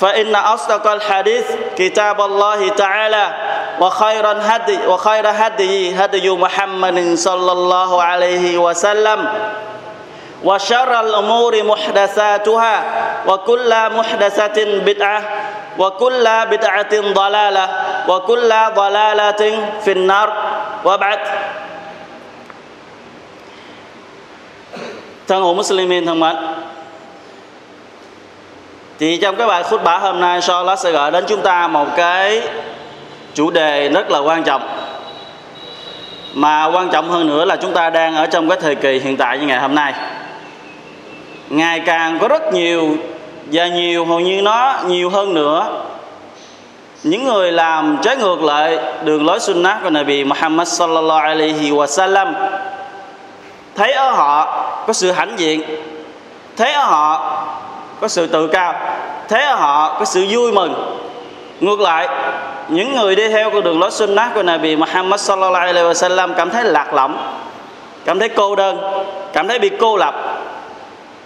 فإن أصدق الحديث كتاب الله تعالى وخير الهدي وخير هدي هدي محمد صلى الله عليه وسلم وشر الأمور محدثاتها وكل محدثة بدعة وكل بدعة ضلالة وكل ضلالة في النار. وبعد. Thân hữu Muslimin thân mến thì trong cái bài khúc bả hôm nay Inshallah sẽ gửi đến chúng ta một cái chủ đề rất là quan trọng. Mà quan trọng hơn nữa là chúng ta đang ở trong cái thời kỳ hiện tại như ngày hôm nay. Ngày càng có rất nhiều và nhiều, hầu như nó nhiều hơn nữa. Những người làm trái ngược lại đường lối sunnah của Nabi Muhammad sallallahu alaihi wasallam, thấy ở họ có sự hãnh diện, thấy ở họ có sự tự cao. Thế họ có sự vui mừng. Ngược lại, những người đi theo con đường lối sunnah của Nabi Muhammad sallallahu alaihi wasallam cảm thấy lạc lõng, cảm thấy cô đơn, cảm thấy bị cô lập.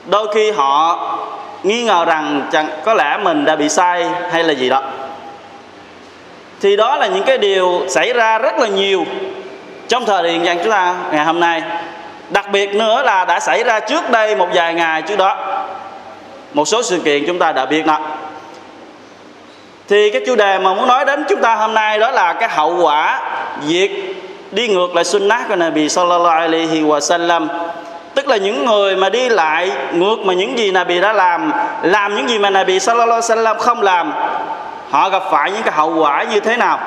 Đôi khi họ nghi ngờ rằng chẳng có lẽ mình đã bị sai hay là gì đó. Thì đó là những cái điều xảy ra rất là nhiều trong thời điểm dân chúng ta ngày hôm nay. Đặc biệt nữa là đã xảy ra trước đây một vài ngày trước đó một số sự kiện chúng ta đã biết đó. Thì cái chủ đề mà muốn nói đến chúng ta hôm nay đó là cái hậu quả việc đi ngược lại sunnah của Nabi sallallahu alaihi wa sallam tức là những người mà đi lại ngược mà những gì Nabi đã làm làm những gì mà Nabi sallallahu alaihi wasallam không làm, họ gặp phải những cái hậu quả như thế nào?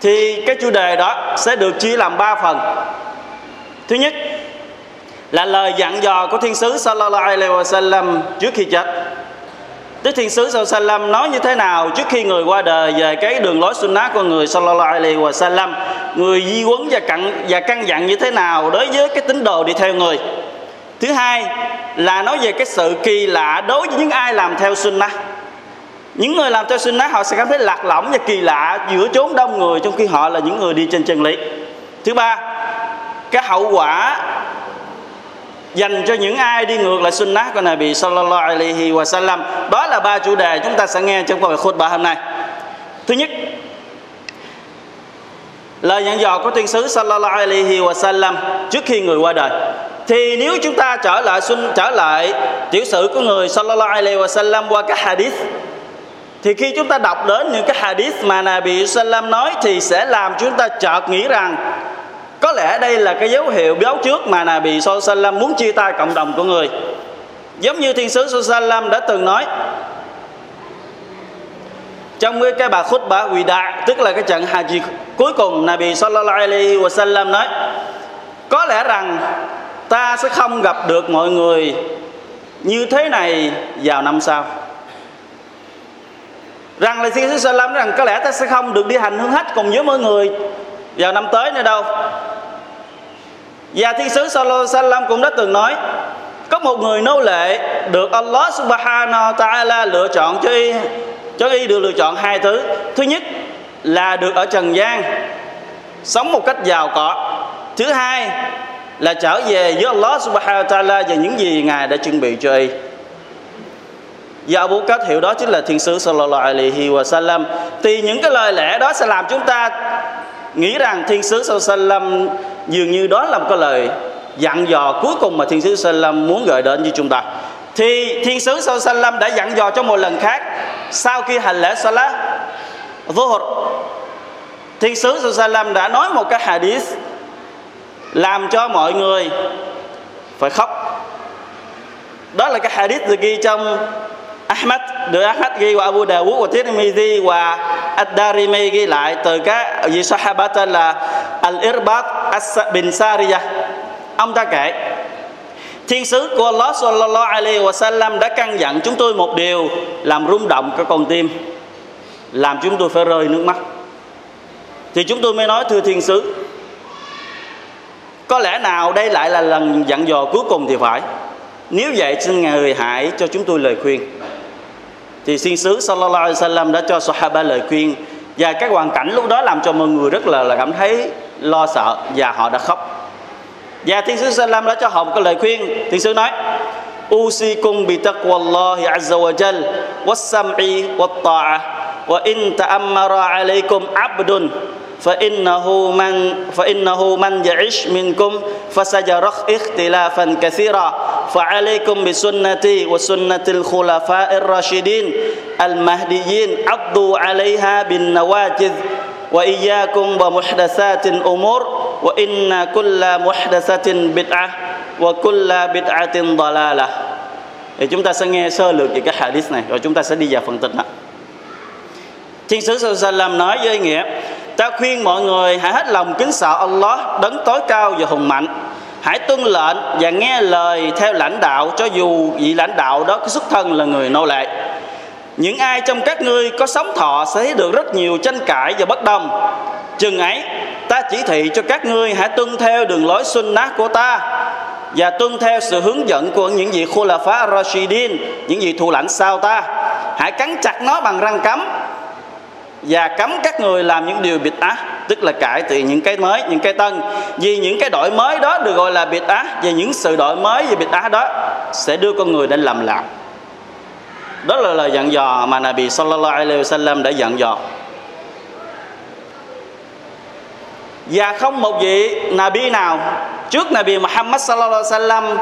Thì cái chủ đề đó sẽ được chia làm ba phần. Thứ nhất là lời dặn dò của thiên sứ sallallahu alaihi wasallam trước khi chết. Đức Thiên sứ sallam nói như thế nào trước khi người qua đời về cái đường lối sunnah của người sallallahu alaihi Wasallam? Người di quấn và cặn và căn dặn như thế nào đối với cái tín đồ đi theo người? Thứ hai là nói về cái sự kỳ lạ đối với những ai làm theo sunnah. Những người làm theo sunnah họ sẽ cảm thấy lạc lõng và kỳ lạ giữa chốn đông người trong khi họ là những người đi trên chân lý. Thứ ba, cái hậu quả dành cho những ai đi ngược lại sunnah của Nabi sallallahu alaihi wa sallam. Đó là ba chủ đề chúng ta sẽ nghe trong bài khutbah hôm nay. Thứ nhất, lời nhận dò của tiên sứ sallallahu alaihi wa sallam trước khi người qua đời. Thì nếu chúng ta trở lại xuân trở lại tiểu sử của người sallallahu alaihi wa sallam qua các hadith, thì khi chúng ta đọc đến những cái hadith mà Nabi sallam nói thì sẽ làm chúng ta chợt nghĩ rằng có lẽ đây là cái dấu hiệu báo trước mà Nabi sallam muốn chia tay cộng đồng của người. Giống như thiên sứ sallam đã từng nói trong cái, cái bà khút bà quỳ đại tức là cái trận haji cuối cùng Nabi sallallahu alaihi wasallam nói có lẽ rằng ta sẽ không gặp được mọi người như thế này vào năm sau. Rằng là thiên sứ sallam nói rằng có lẽ ta sẽ không được đi hành hương hết cùng với mọi người vào năm tới nữa đâu và thiên sứ sallallahu alaihi cũng đã từng nói, có một người nô lệ được Allah subhanahu ta'ala lựa chọn cho y cho y được lựa chọn hai thứ. Thứ nhất là được ở trần gian, sống một cách giàu có. Thứ hai là trở về với Allah subhanahu ta'ala và những gì ngài đã chuẩn bị cho y. Và Abu Cách hiểu đó chính là Thiên sứ Sallallahu Alaihi Wasallam. Thì những cái lời lẽ đó sẽ làm chúng ta nghĩ rằng Thiên sứ Sallallahu Alaihi dường như đó là một cái lời dặn dò cuối cùng mà Thiên sứ Sallallahu Alaihi muốn gửi đến với chúng ta. Thì Thiên sứ Sallallahu Alaihi đã dặn dò trong một lần khác, Sau khi hành lễ Salat Dhuhr Thiên sứ Sallallahu Alaihi đã nói một cái hadith Làm cho mọi người phải khóc. Đó là cái hadith được ghi trong Ahmad được Ahmad ghi và Abu Dawud và Tirmidhi và Ad-Darimi ghi lại từ các vị sahaba tên là Al-Irbat bin Sariyah. Ông ta kể, Thiên sứ của Allah sallallahu alaihi wa sallam đã căn dặn chúng tôi một điều làm rung động cái con tim, làm chúng tôi phải rơi nước mắt. Thì chúng tôi mới nói, thưa thiên sứ, có lẽ nào đây lại là lần dặn dò cuối cùng thì phải. Nếu vậy, xin người hãy cho chúng tôi lời khuyên thì thiên sứ sallallahu alaihi wasallam đã cho sahaba lời khuyên. Và các hoàn cảnh lúc đó làm cho mọi người rất là, là cảm thấy lo sợ và họ đã khóc. Và thiên sứ sallam đã cho họ một cái lời khuyên. Thiên sứ nói usikum bi taqwallahi azza wa jal was-sam'i wat ta'a wa in ta'ammara alaykum 'abdun. فإنه من فإنه من يعش منكم فسيرى اختلافا كثيرا. فعليكم بسنتي وسنة الخلفاء الراشدين المهديين عضوا عليها بالنواجذ وإياكم ومحدثات الأمور وإن كل محدثة بدعة وكل بدعة ضلالة. chúng ta sẽ nghe sơ lược về cái hadith này rồi chúng ta sẽ đi vào phân tích đó. Thiên sứ Sallam nói với nghĩa, ta khuyên mọi người hãy hết lòng kính sợ Allah, đấng tối cao và hùng mạnh. Hãy tuân lệnh và nghe lời theo lãnh đạo, cho dù vị lãnh đạo đó có xuất thân là người nô lệ. Những ai trong các ngươi có sống thọ sẽ thấy được rất nhiều tranh cãi và bất đồng. Chừng ấy, ta chỉ thị cho các ngươi hãy tuân theo đường lối sunnah của ta và tuân theo sự hướng dẫn của những vị khulafa rashidin những vị thủ lãnh sau ta. Hãy cắn chặt nó bằng răng cấm và cấm các người làm những điều bịt ác, tức là cải thiện những cái mới, những cái tân. Vì những cái đổi mới đó được gọi là bịt ác, và những sự đổi mới về bịt ác đó sẽ đưa con người đến làm lạc. Đó là lời dặn dò mà Nabi Sallallahu Alaihi Wasallam đã dặn dò. Và không một vị Nabi nào trước Nabi Muhammad Sallallahu Alaihi Wasallam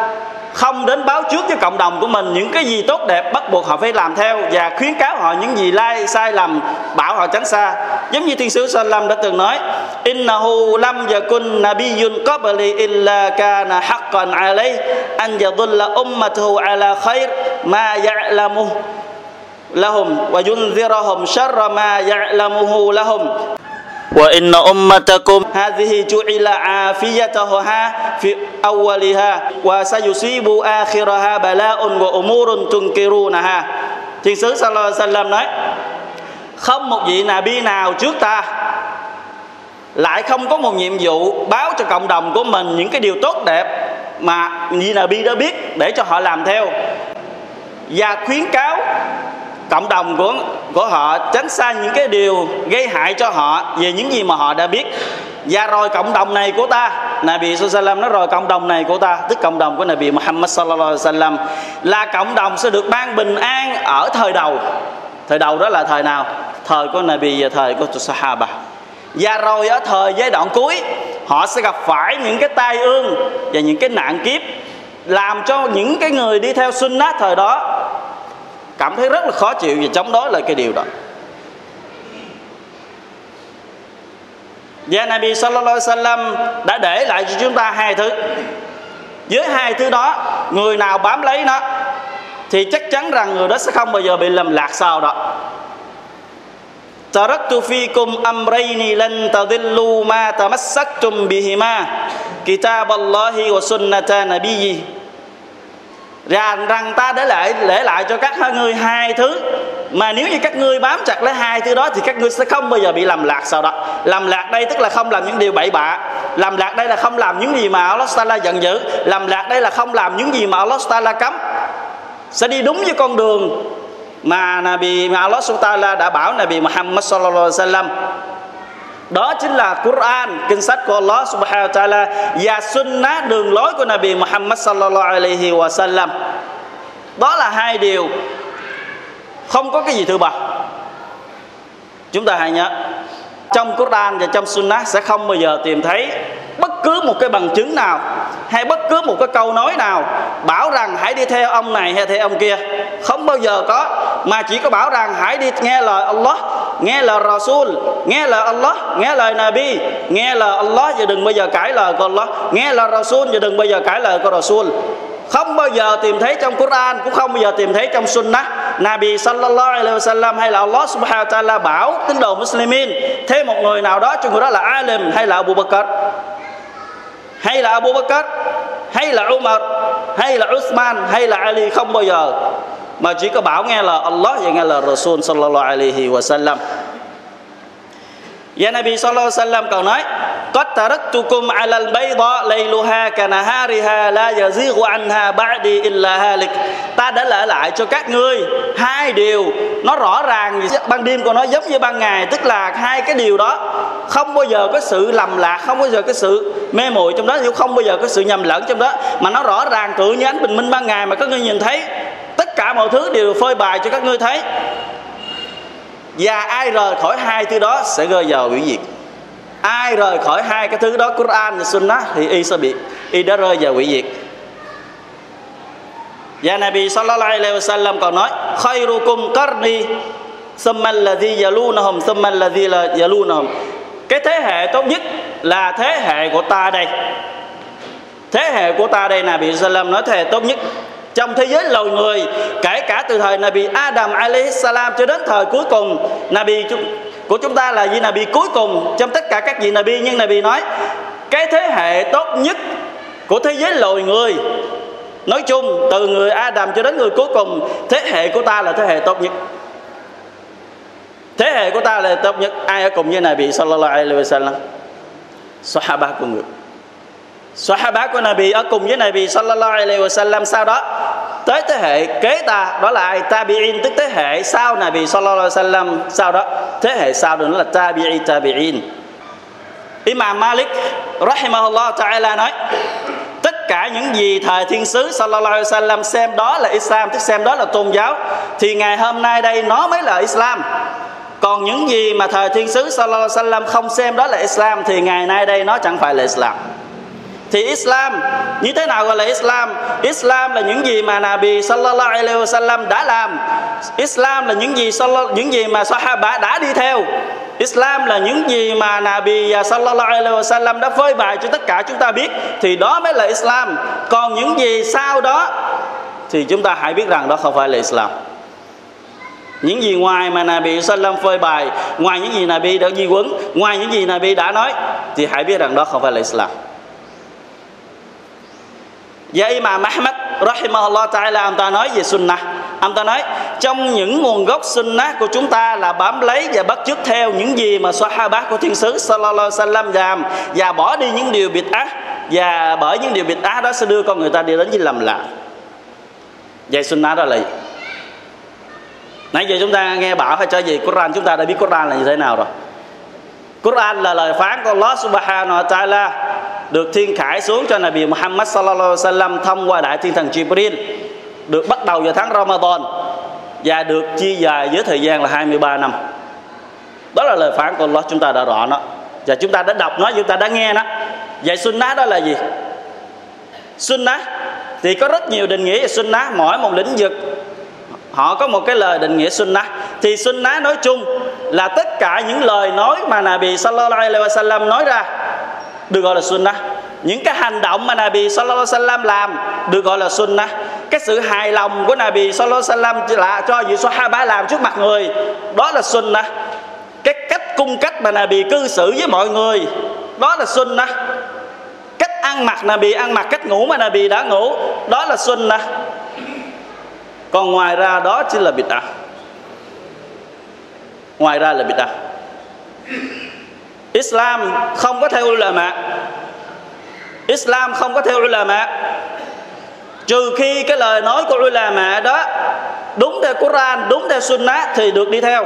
không đến báo trước cho cộng đồng của mình những cái gì tốt đẹp bắt buộc họ phải làm theo và khuyến cáo họ những gì lai, sai lầm, bảo họ tránh xa. Giống như thiên sứ Sallam đã từng nói, innahu lam yakun nabiyyun qabli illa kana haqqan alay an yadulla ummatahu ala khair ma ya'lamu lahum wa yunzirahum sharra ma ya'lamuhu lahum. وإن أمتكم هذه جعل عافيتها في أولها وسيصيب آخرها بلاء وأمور تنكرونها Thiên sứ Sallallahu Alaihi Wasallam nói Không một vị Nabi nào trước ta Lại không có một nhiệm vụ báo cho cộng đồng của mình những cái điều tốt đẹp Mà vị Nabi đó biết để cho họ làm theo Và khuyến cáo cộng đồng của của họ tránh xa những cái điều gây hại cho họ về những gì mà họ đã biết. Và rồi cộng đồng này của ta, Nabi Sallam nói rồi, cộng đồng này của ta, tức cộng đồng của Nabi Muhammad Sallallahu Alaihi Wasallam, là cộng đồng sẽ được ban bình an ở thời đầu. Thời đầu đó là thời nào? Thời của Nabi và thời của Sahaba. Và rồi ở thời giai đoạn cuối, họ sẽ gặp phải những cái tai ương và những cái nạn kiếp, làm cho những cái người đi theo sunnah thời đó cảm thấy rất là khó chịu và chống đối lại cái điều đó. Và Nabi Sallallahu Alaihi Wasallam đã để lại cho chúng ta hai thứ. Với hai thứ đó, người nào bám lấy nó, thì chắc chắn rằng người đó sẽ không bao giờ bị lầm lạc sau đó. Taraktu fikum amrayni lan tadillu ma tamassaktum bihima kitaballahi wa sunnata nabiyyi rằng rằng ta để lại để lại cho các ngươi hai thứ. Mà nếu như các ngươi bám chặt lấy hai thứ đó thì các ngươi sẽ không bao giờ bị làm lạc sau đó. Làm lạc đây tức là không làm những điều bậy bạ. Làm lạc đây là không làm những gì mà Allah Taala giận dữ. Làm lạc đây là không làm những gì mà Allah Taala cấm. Sẽ đi đúng với con đường mà Nabi, mà Allah Taala đã bảo Nabi Muhammad sallallahu alaihi wasallam đó chính là Quran, kinh sách của Allah subhanahu wa ta'ala và sunnah đường lối của Nabi Muhammad sallallahu alaihi wa sallam đó là hai điều. Không có cái gì thứ ba. Chúng ta hãy nhớ, trong Quran và trong Sunnah sẽ không bao giờ tìm thấy bất cứ một cái bằng chứng nào hay bất cứ một cái câu nói nào bảo rằng hãy đi theo ông này hay theo ông kia. Không bao giờ có mà chỉ có bảo rằng, hãy đi nghe lời Allah, nghe lời Rasul, nghe lời Allah, nghe lời Nabi, nghe lời Allah và đừng bao giờ cãi lời của Allah, nghe lời Rasul và đừng bao giờ cãi lời của Rasul. Không bao giờ tìm thấy trong Quran, cũng không bao giờ tìm thấy trong Sunnah. Nabi sallallahu alaihi wasallam hay là Allah subhanahu wa ta'ala bảo tín đồ Muslimin thêm một người nào đó, trong người đó là Alim hay là Abu Bakr, hay là Abu Bakr, hay là Umar, hay là Uthman hay là Ali, không bao giờ mà chỉ có bảo nghe là Allah và nghe là Rasul sallallahu alaihi wasallam. Và Nabi sallallahu alaihi wasallam còn nói Qad taraktukum 'ala al-bayda layluha kanahariha la yazighu anha ba'di illa halik. Ta đã để lại cho các ngươi hai điều. Nó rõ ràng ban đêm của nó giống như ban ngày, tức là hai cái điều đó không bao giờ có sự lầm lạc, không bao giờ có sự mê muội trong đó, không bao giờ có sự nhầm lẫn trong đó. Mà nó rõ ràng tự như ánh bình minh ban ngày mà các ngươi nhìn thấy tất cả mọi thứ đều phơi bày cho các ngươi thấy. Và ai rời khỏi hai thứ đó sẽ rơi vào hủy diệt. Ai rời khỏi hai cái thứ đó, Quran và Sunnah, thì y sẽ bị, y đã rơi vào hủy diệt. Và Nabi sallallahu alaihi wasallam còn nói khairukum qarni thumma alladhi yalunahum thumma alladhi yalunahum. Cái thế hệ tốt nhất là thế hệ của ta đây. Thế hệ của ta đây, Nabi sallam nói thế hệ tốt nhất trong thế giới loài người, kể cả từ thời Nabi Adam alayhi salam cho đến thời cuối cùng, Nabi của chúng ta là vị Nabi cuối cùng trong tất cả các vị Nabi. Nhưng Nabi nói, cái thế hệ tốt nhất của thế giới loài người, nói chung từ người Adam cho đến người cuối cùng, thế hệ của ta là thế hệ tốt nhất. Thế hệ của ta là tốt nhất. Ai ở cùng với Nabi sallallahu alaihi wasallam? Sahaba của người. Sahaba của Nabi ở cùng với Nabi sallallahu alaihi wasallam sau đó. Tới thế hệ kế ta, đó là ai? Tabi'in, tức thế hệ sau Nabi sallallahu alaihi wasallam sau đó. Thế hệ sau đó là tabi'i, tabi'in. Imam Malik rahimahullah ta'ala nói, tất cả những gì thời thiên sứ sallallahu alaihi wasallam xem đó là Islam, tức xem đó là tôn giáo, thì ngày hôm nay đây nó mới là Islam. Còn những gì mà thời thiên sứ sallallahu alaihi wasallam không xem đó là Islam, thì ngày nay đây nó chẳng phải là Islam thì Islam, như thế nào gọi là Islam? Islam là những gì mà Nabi sallallahu alaihi wasallam đã làm. Islam là những gì những gì mà Sahaba đã đi theo. Islam là những gì mà Nabi sallallahu alaihi wasallam đã phơi bày cho tất cả chúng ta biết. Thì đó mới là Islam. Còn những gì sau đó, thì chúng ta hãy biết rằng đó không phải là Islam. Những gì ngoài mà Nabi Sallam phơi bày, ngoài những gì Nabi đã di quấn, ngoài những gì Nabi đã nói, thì hãy biết rằng đó không phải là Islam và Imam Ahmad rahimahullah ta'ala, ông ta nói về sunnah. Ông ta nói, trong những nguồn gốc sunnah của chúng ta là bám lấy và bắt chước theo những gì mà sahabat của thiên sứ sallallahu alaihi wasallam làm. Và bỏ đi những điều biệt ác và bởi những điều biệt ác đó sẽ đưa con người ta đi đến với lầm lạc. Vậy sunnah đó là gì? nãy giờ chúng ta nghe bảo hay cho gì? Quran, chúng ta đã biết Quran là như thế nào rồi. Quran là lời phán của Allah subhanahu wa ta'ala được thiên khải xuống cho Nabi Muhammad sallallahu alaihi wasallam thông qua đại thiên thần Jibril, được bắt đầu vào tháng Ramadan và được chia dài với thời gian là 23 năm. Đó là lời phán của Allah, chúng ta đã rõ nó. Và chúng ta đã đọc nó, chúng ta đã nghe nó. Vậy sunnah đó là gì? Sunnah thì có rất nhiều định nghĩa về sunnah. Mỗi một lĩnh vực, họ có một cái lời định nghĩa sunnah. Thì sunnah nói chung là tất cả những lời nói mà Nabi sallallahu alaihi wasallam nói ra được gọi là sunnah. Những cái hành động mà Nabi sallallahu alaihi wasallam làm, được gọi là sunnah. Cái sự hài lòng của Nabi sallallahu alaihi wasallam là cho vị sahaba làm trước mặt người. Đó là sunnah. Cái cách cung cách mà Nabi cư xử với mọi người, đó là sunnah. Cách ăn mặc, Nabi ăn mặc, cách ngủ mà Nabi đã ngủ, đó là sunnah. Còn ngoài ra đó chỉ là bid'ah. Ngoài ra là bid'ah. Islam không có theo ulama Islam không có theo ulama trừ khi cái lời nói của ulama đó đúng theo Quran, đúng theo Sunnah thì được đi theo.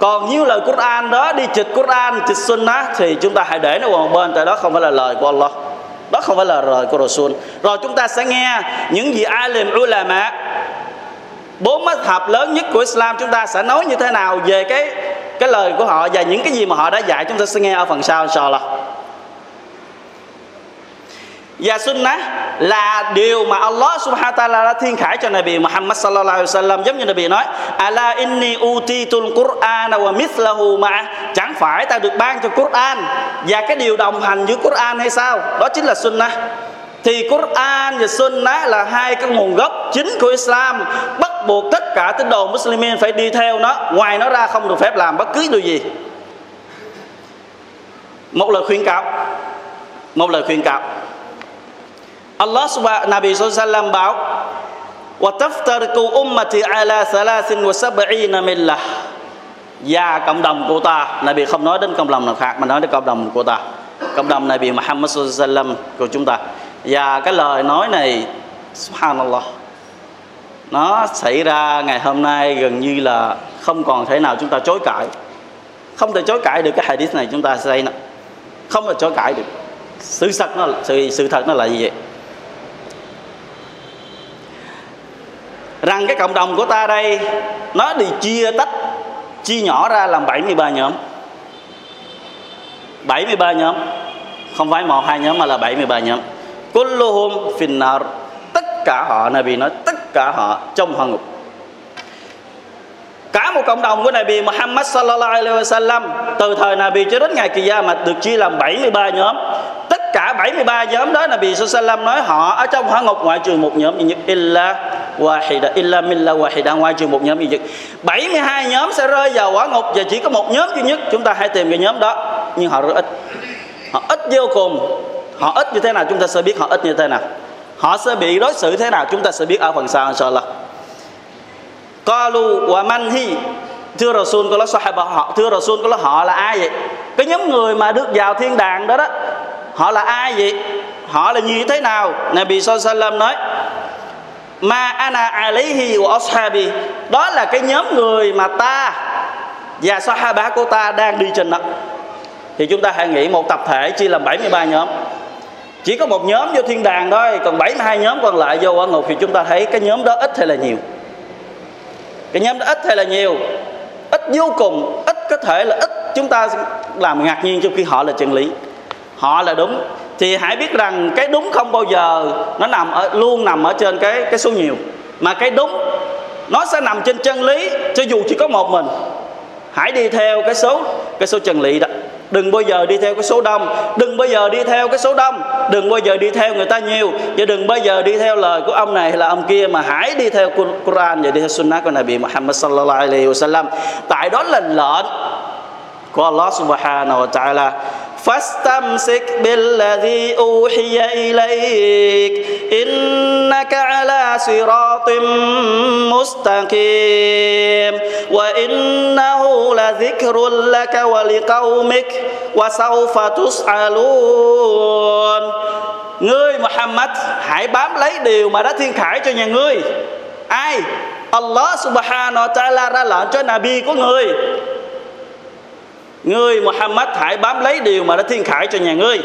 Còn như lời Quran đó đi chịch Quran chịch Sunnah thì chúng ta hãy để nó qua một bên. Tại đó không phải là lời của Allah. Đó không phải là lời của Rasul. Rồi chúng ta sẽ nghe những gì alim, ulama, bốn mắt hợp lớn nhất của Islam. Chúng ta sẽ nói như thế nào về cái cái lời của họ và những cái gì mà họ đã dạy, chúng ta sẽ nghe ở phần sau, inshallah. Và sunnah là điều mà Allah subhanahu wa ta'ala đã thiên khải cho Nabi Muhammad sallallahu alaihi wasallam. Giống như Nabi nói, ala inni utitul Qur'an wa mithlahu ma chẳng phải ta được ban cho Quran. Và cái điều đồng hành với Quran hay sao? Đó chính là sunnah thì Quran và Sunnah là hai cái nguồn gốc chính của Islam. Bắt buộc tất cả tín đồ Muslimin phải đi theo nó. Ngoài nó ra không được phép làm bất cứ điều gì. Một lời khuyên cáo. Một lời khuyên cáo. Allah subhanahu Nabi sallallahu bảo, wa taftarku ummati ala thalathin wa sab'ina millah. Và cộng đồng của ta, Nabi không nói đến cộng đồng nào khác, mà nói đến cộng đồng của ta. Cộng đồng Nabi Muhammad sallallahu của chúng ta. Và cái lời nói này, Subhanallah, Nó xảy ra ngày hôm nay gần như là Không còn thể nào chúng ta chối cãi. Không thể chối cãi được cái hadith này chúng ta xây Không thể chối cãi được. Sự thật nó sự sự thật nó là gì vậy? Rằng cái cộng đồng của ta đây, nó đi chia tách, chia nhỏ ra làm 73 nhóm. 73 nhóm. Không phải một, hai nhóm mà là 73 nhóm kulluhum finnar. Tất cả họ, Nabi nói, tất cả họ trong hỏa ngục. Cả một cộng đồng của Nabi Muhammad sallallahu alaihi wasallam, từ thời Nabi cho đến ngày kỳ mà được chia làm 73 nhóm. Tất cả 73 nhóm đó, Nabi sallallahu nói, họ ở trong hỏa ngục ngoại trừ một nhóm duy nhất, illa wahida, illa milla wahida, ngoại trừ một nhóm duy nhất. 72 nhóm sẽ rơi vào hỏa ngục và chỉ có một nhóm duy nhất, chúng ta hãy tìm cái nhóm đó. Nhưng họ rất ít. Họ ít vô cùng họ ít như thế nào chúng ta sẽ biết họ ít như thế nào. Họ sẽ bị đối xử thế nào chúng ta sẽ biết ở phần sau, inshallah. Qalu wa man hi? Thưa Rasul, có nói sahaba họ, Thưa Rasul, có họ là ai vậy? Cái nhóm người mà được vào thiên đàng đó đó, Họ là ai vậy? Họ là như thế nào? Nabi Sallallahu nói, Ma ana alayhi wa ashabi. Đó là cái nhóm người mà ta Và sahaba của ta đang đi trên đó. Thì chúng ta hãy nghĩ một tập thể chia làm 73 nhóm. Chỉ có một nhóm vô thiên đàng thôi, Còn 72 nhóm còn lại vô quả ngục Thì chúng ta thấy cái nhóm đó ít hay là nhiều? Cái nhóm đó ít hay là nhiều? Ít vô cùng, ít có thể là ít. Chúng ta làm ngạc nhiên trong khi họ là chân lý. Họ là đúng. Thì hãy biết rằng cái đúng không bao giờ nó nằm ở, luôn nằm ở trên cái cái số nhiều. Mà cái đúng, nó sẽ nằm trên chân lý, cho dù chỉ có một mình. Hãy đi theo cái số cái số chân lý đó đừng bao giờ đi theo cái số đông. Đừng bao giờ đi theo cái số đông. Đừng bao giờ đi theo người ta nhiều. Và đừng bao giờ đi theo lời của ông này hay là ông kia mà hãy đi theo Quran và đi theo Sunnah của Nabi Muhammad sallallahu alaihi wasallam. Tại đó là lệnh của Allah subhanahu wa ta'ala. فاستمسك بالذي أوحي إليك إنك على صراط مستقيم وإنه لذكر لك ولقومك وسوف تسألون Ngươi Muhammad hãy bám lấy điều mà đã thiên khải cho nhà ngươi Ai? Allah subhanahu wa ta'ala ra lệnh cho Nabi của ngươi Ngươi Muhammad hãy bám lấy điều mà đã thiên khải cho nhà ngươi.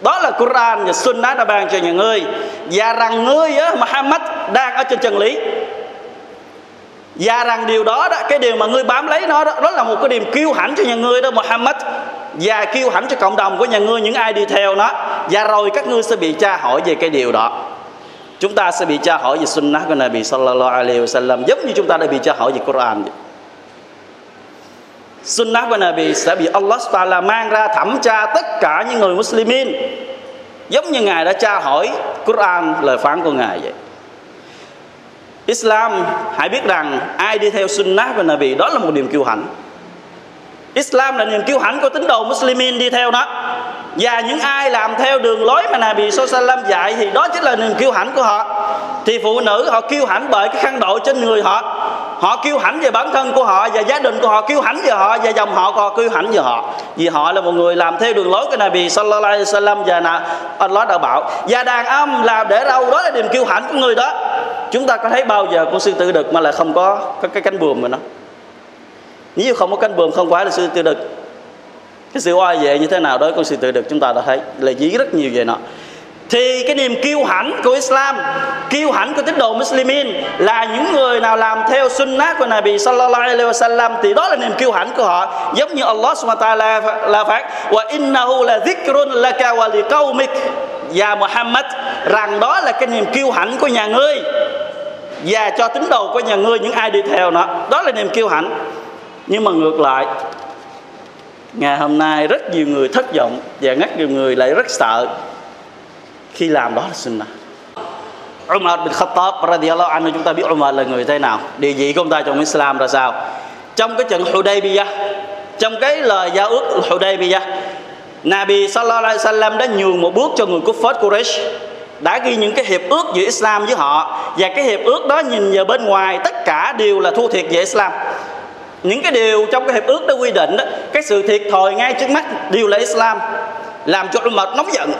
Đó là Quran và Sunnah đã ban cho nhà ngươi. Và rằng ngươi á, Muhammad đang ở trên chân lý. Và rằng điều đó đó cái điều mà ngươi bám lấy nó đó, đó là một cái điểm kiêu hãnh cho nhà ngươi đó Muhammad. Và kiêu hãnh cho cộng đồng của nhà ngươi những ai đi theo nó. Và rồi các ngươi sẽ bị tra hỏi về cái điều đó. Chúng ta sẽ bị tra hỏi về sunnah của Nabi sallallahu alaihi wasallam giống như chúng ta đã bị tra hỏi về Quran vậy. Sunnah của Nabi sẽ bị Allah Taala mang ra thẩm tra tất cả những người Muslimin. Giống như Ngài đã tra hỏi Quran lời phán của Ngài vậy. Islam, hãy biết rằng ai đi theo Sunnah của Nabi, đó là một niềm kiêu hãnh. Islam là niềm kiêu hãnh của tín đồ Muslimin đi theo nó và những ai làm theo đường lối mà Nabi Sallam dạy thì đó chính là niềm kiêu hãnh của họ. Thì phụ nữ họ kiêu hãnh bởi cái khăn đội trên người họ. Họ kiêu hãnh về bản thân của họ và gia đình của họ kiêu hãnh về họ và dòng họ của họ kiêu hãnh về họ. Vì họ là một người làm theo đường lối của Nabi Sallallahu Alaihi Wasallam và là Allah đã bảo. Và đàn ông làm để đâu đó là niềm kiêu hãnh của người đó. Chúng ta có thấy bao giờ con sư tử đực mà lại không có, có cái cánh buồm mà nó? Nếu không có cánh buồm không phải là sư tử đực cái sự oai vệ như thế nào đối con sư tử đực chúng ta đã thấy, là dí rất nhiều về nó. Thì cái niềm kiêu hãnh của Islam, kiêu hãnh của tín đồ Muslimin là những người nào làm theo sunnah của Nabi sallallahu alaihi wasallam, thì đó là niềm kiêu hãnh của họ. Giống như Allah subhanahu wa ta'ala là phát, wa innahu la dhikrun laka wa liqaumik và Muhammad, rằng đó là cái niềm kiêu hãnh của nhà ngươi và cho tín đồ của nhà ngươi những ai đi theo nó. Đó là niềm kiêu hãnh. Nhưng mà ngược lại ngày hôm nay rất nhiều người thất vọng và rất nhiều người lại rất sợ khi làm đó là sunnah. Umar bin Khattab radhiyallahu anhu, chúng ta biết Umar là người thế nào, địa vị của ông ta trong Islam ra sao. Trong cái trận Hudaybiyah, trong cái lời giao ước Hudaybiyah, Nabi sallallahu alaihi wasallam đã nhường một bước cho người Kuffar Quraysh, đã ghi những cái hiệp ước giữa Islam với họ, và cái hiệp ước đó nhìn vào bên ngoài tất cả đều là thua thiệt về Islam những cái điều trong cái hiệp ước đã quy định đó, cái sự thiệt thòi ngay trước mắt đều là Islam, làm cho Umar nóng giận.